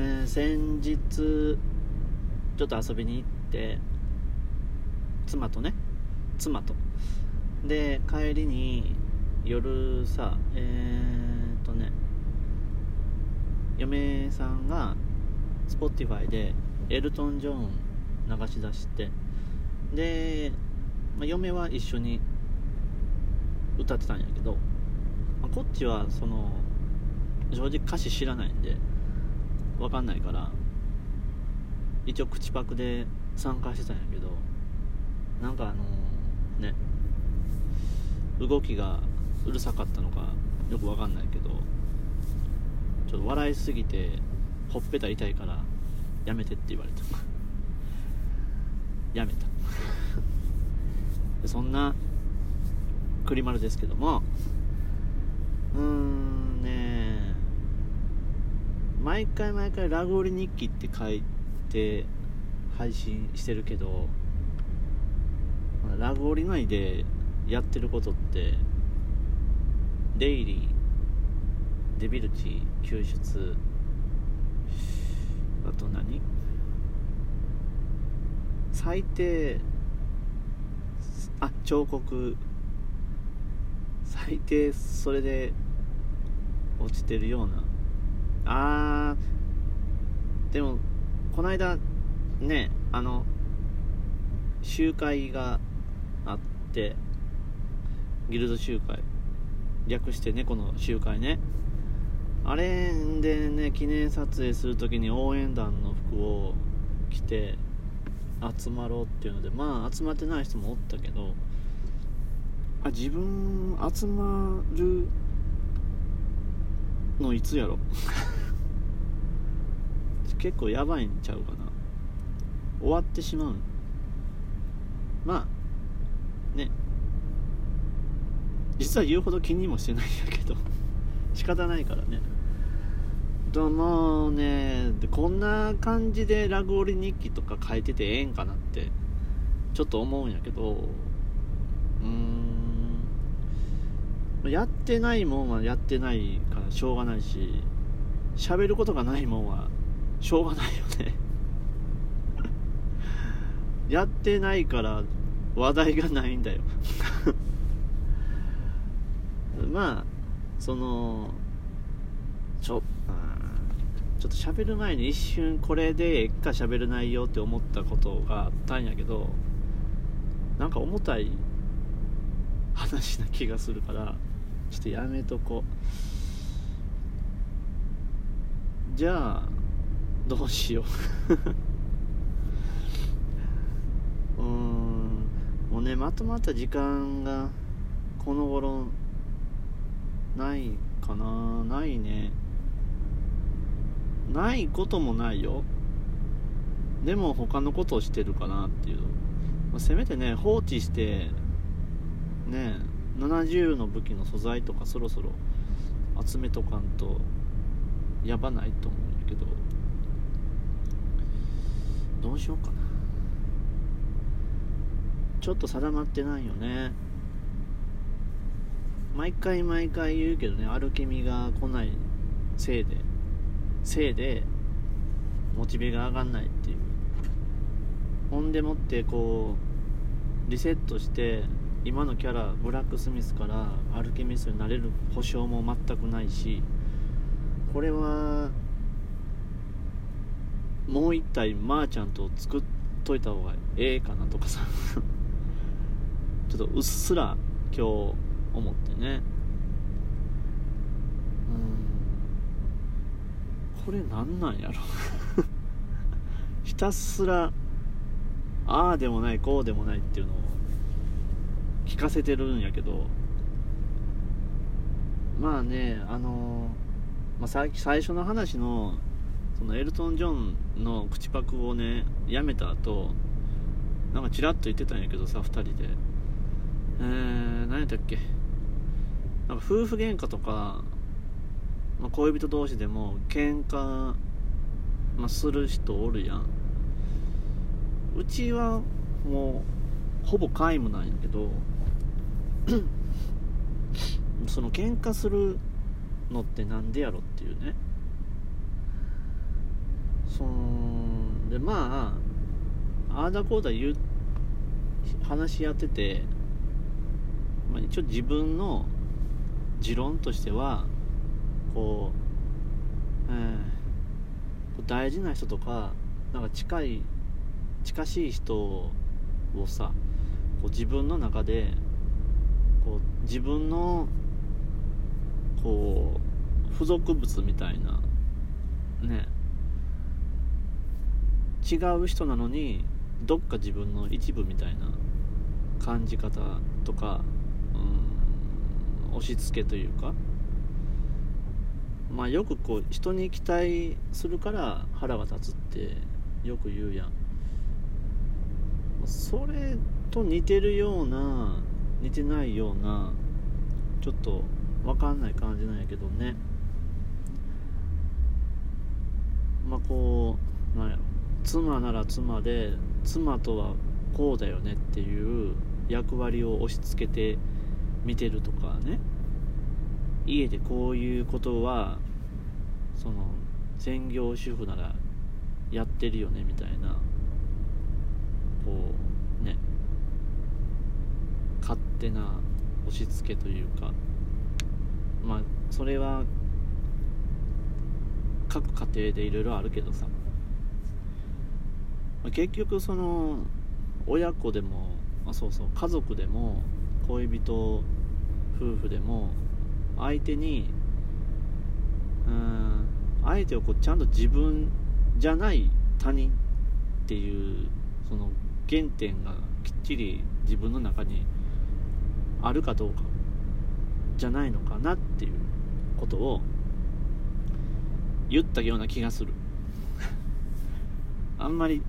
えー、先日ちょっと遊びに行って妻とね。妻と。で帰りに夜さえー、っとね嫁さんが Spotify でエルトン・ジョーン流し出してで、まあ、嫁は一緒に歌ってたんやけど、まあ、こっちはその正直歌詞知らないんで分かんないから一応口パクで参加してたんやけどなんかあのね動きがうるさかったのかよく分かんないけどちょっと笑いすぎてほっぺた痛いからやめてって言われた。やめた。そんな栗丸ですけどもうーんねえ。毎回毎回ラグオリ日記って書いて配信してるけどラグオリ内でやってることってデイリーデビルティ救出あと何？最低あ彫刻。最低それで落ちてるようなでもこの間ねあの集会があってギルド集会略して猫の集会ね。あれでね記念撮影する時に応援団の服を着て集まろうっていうのでまあ集まってない人もおったけどあ自分集まるのいつやろ？結構やばいんちゃうかな。終わってしまう。まあね。実は言うほど気にもしてないんやけど。仕方ないからね。ともうねこんな感じでラグオリ日記とか書いててええんかなってちょっと思うんやけど。うん。やってないもんはやってないからしょうがないし喋ることがないもんはしょうがないよね。やってないから話題がないんだよ。まあそのちょちょっと喋る前に一瞬これでええか喋る内容って思ったことがあったんやけどなんか重たい話な気がするからちょっとやめとこう。じゃあどうしよう。うーん。もうねまとまった時間がこの頃ないかな。ないね。ないこともないよ。でも他のことをしてるかなっていう、まあせめてね放置してね70の武器の素材とかそろそろ集めとかんとやばないと思うんやけど。どうしようかな。ちょっと定まってないよね。毎回毎回言うけどねアルケミが来ないせいで。せいでモチベが上がんないっていう。ほんでもってこうリセットして今のキャラブラックスミスからアルケミストになれる保証も全くないしこれはもう一体マーチャント作っといた方がええかなとかさ。ちょっとうっすら今日思ってね。うん。これなんなんやろ。ひたすらああでもないこうでもないっていうのを聞かせてるんやけど。まあねあのまあ、最初の話のそのエルトン・ジョンの口パクをねやめた後なんかチラッと言ってたんやけどさ2人で。えー、何やったっけ？なんか夫婦喧嘩とか、まあ、恋人同士でも喧嘩、まあ、する人おるやん。うちはもうほぼ皆無なんやけど その喧嘩するのってなんでやろっていうね。そのでまあああだこうだ言う話し合ってて、まあ、一応自分の持論としてはこう、えー、大事な人とかなんか近い近しい人をさこう自分の中でこう自分のこう付属物みたいなね違う人なのにどっか自分の一部みたいな感じ方とか、うん、押し付けというか。まあよくこう人に期待するから腹が立つってよく言うやん。それと似てるような似てないようなちょっと分かんない感じなんやけどね。まあこうなんやろ。妻なら妻で妻とはこうだよねっていう役割を押し付けて見てるとかね。家でこういうことはその専業主婦ならやってるよねみたいな。こうね。勝手な押し付けというか。まあそれは各家庭でいろいろあるけどさ。結局その親子でもあそうそう家族でも恋人夫婦でも相手にうん相手をこうちゃんと自分じゃない他人っていうその原点がきっちり自分の中にあるかどうかじゃないのかなっていうことを言ったような気がする。あんまり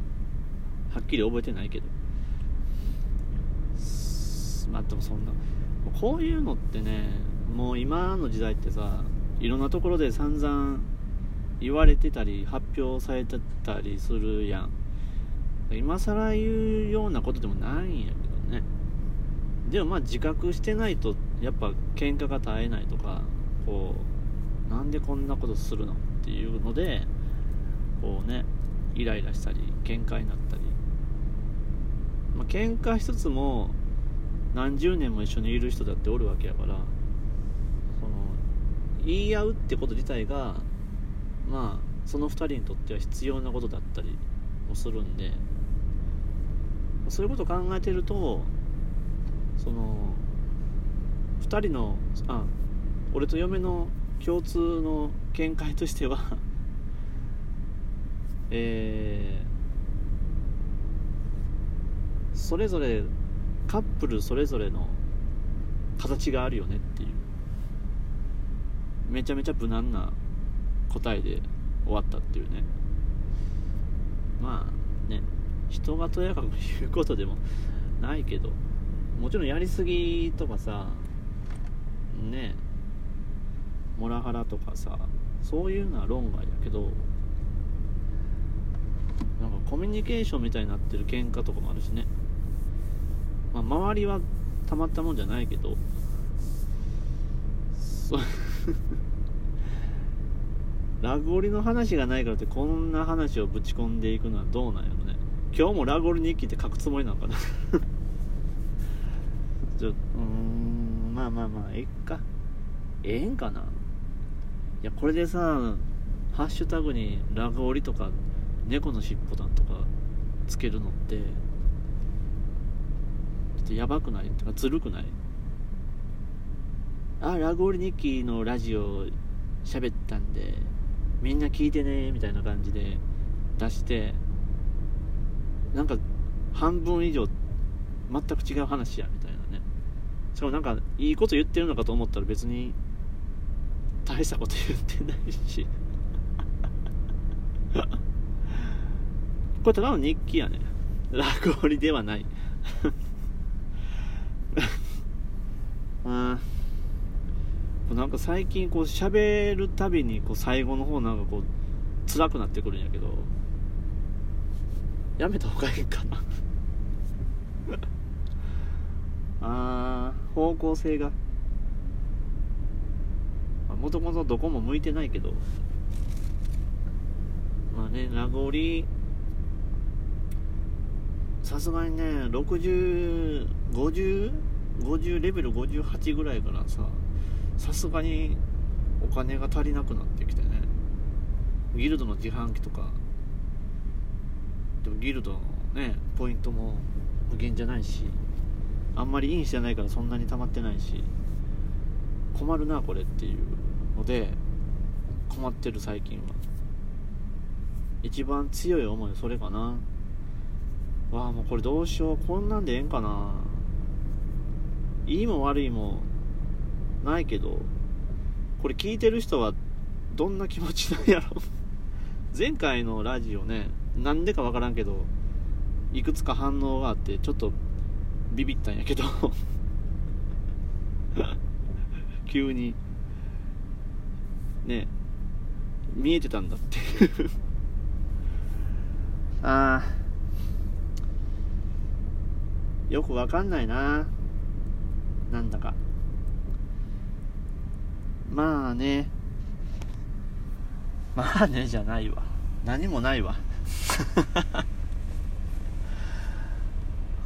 はっきり覚えてないけど。まあでもそんな。こういうのってねもう今の時代ってさいろんなところで散々言われてたり発表されてたりするやん。今更言うようなことでもないんやけどね。でもまあ自覚してないとやっぱ喧嘩が絶えないとかこうなんでこんなことするのっていうのでこうねイライラしたり喧嘩になったりまあ喧嘩しつつも何十年も一緒にいる人だっておるわけやからその言い合うってこと自体がまあその2人にとっては必要なことだったりもするんでそういうことを考えてるとその2人のあ俺と嫁の共通の見解としては えー、それぞれカップルそれぞれの形があるよねっていう。めちゃめちゃ無難な答えで終わったっていうね。まあね人がとやかく言うことでもないけどもちろんやりすぎとかさねモラハラとかさそういうのは論外やけどなんかコミュニケーションみたいになってる喧嘩とかもあるしね。まあ周りはたまったもんじゃないけどそう。ラゴリの話がないからってこんな話をぶち込んでいくのはどうなんやろね。今日もラゴリ日記って書くつもりなのかな。ちょうんまあまあまあえっか。ええんかな。いやこれでさハッシュタグにラゴリとか猫のしっぽだとかつけるのってっとやばくない？とかずるくない？あラゴリ日記のラジオ喋ったんでみんな聞いてねみたいな感じで出してなんか半分以上全く違う話やみたいなね。しかもなんかいいこと言ってるのかと思ったら別に大したこと言ってないし。これただの日記やね。落語りではない。あなんか最近こう喋るたびにこう最後の方なんかこう辛くなってくるんやけどやめた方がいいかな。あー方向性が。もともとどこも向いてないけど。まあね名残。さすがにね6050 50レベル58ぐらいからささすがにお金が足りなくなってきてね。ギルドの自販機とかでもギルドのねポイントも無限じゃないしあんまりインしてないからそんなに溜まってないし困るなこれっていうので困ってる最近は。一番強い思いそれかな。わあもうこれどうしよう。こんなんでええんかな。いいも悪いもないけどこれ聞いてる人はどんな気持ちなんやろ？前回のラジオねなんでかわからんけどいくつか反応があってちょっとビビったんやけど 急にね見えてたんだって。ああよくわかんないな。なんだか。まあね。まあねじゃないわ。何もないわ。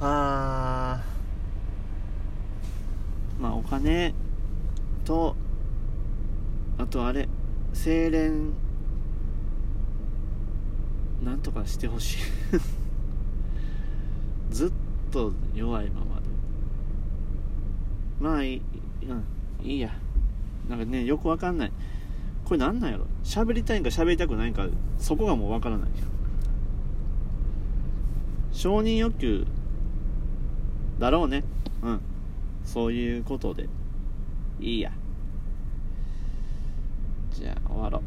あまあお金とあとあれ精錬なんとかしてほしい。ずっと弱いまま。まあいい、うん、いいや。なんかねよくわかんない。これなんなんやろ？喋りたいんか喋りたくないんかそこがもうわからない。承認欲求だろうね。うん。そういうことで。いいや。じゃあ終わろう。